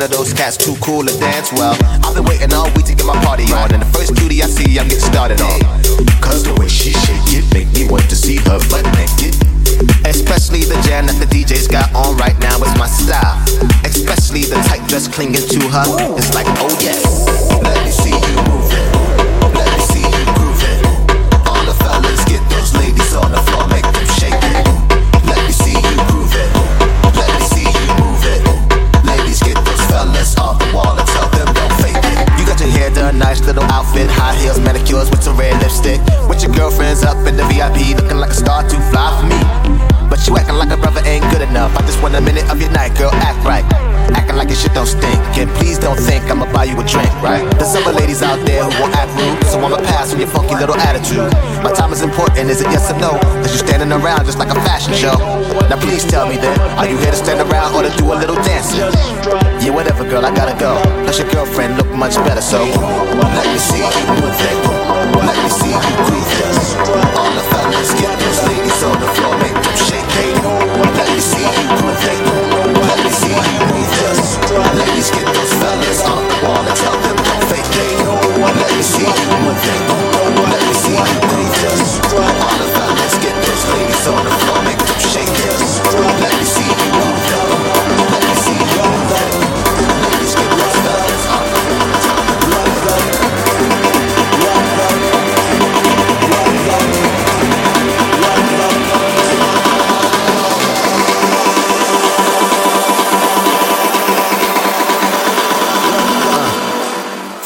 one of those cats too cool to dance well. I've been waiting all week to get my party on, and the first cutie I see, I'm getting started on. Cause the way she shake it make me want to see her butt naked. Especially the jam that the DJ's got on right now is my style. Especially the tight dress clinging to her. It's like, oh yes. Nice little outfit, high heels, manicures with some red lipstick. With your girlfriends up in the VIP, looking like a star too fly for me. But you acting like a brother ain't good enough. I just want a minute of your night, girl, act right. Acting like your shit don't stink. And please don't think I'ma buy you a drink, right? There's other ladies out there who won't act rude, so I'ma pass on your funky little attitude. My time is important, is it yes or no? Cause you're standing around just like a show. Now please tell me that. Are you here to stand around or to do a little dancing? Yeah, whatever, girl, I gotta go. Plus your girlfriend look much better, so let me see you move that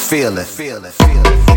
feel it. Feel it. Feel it.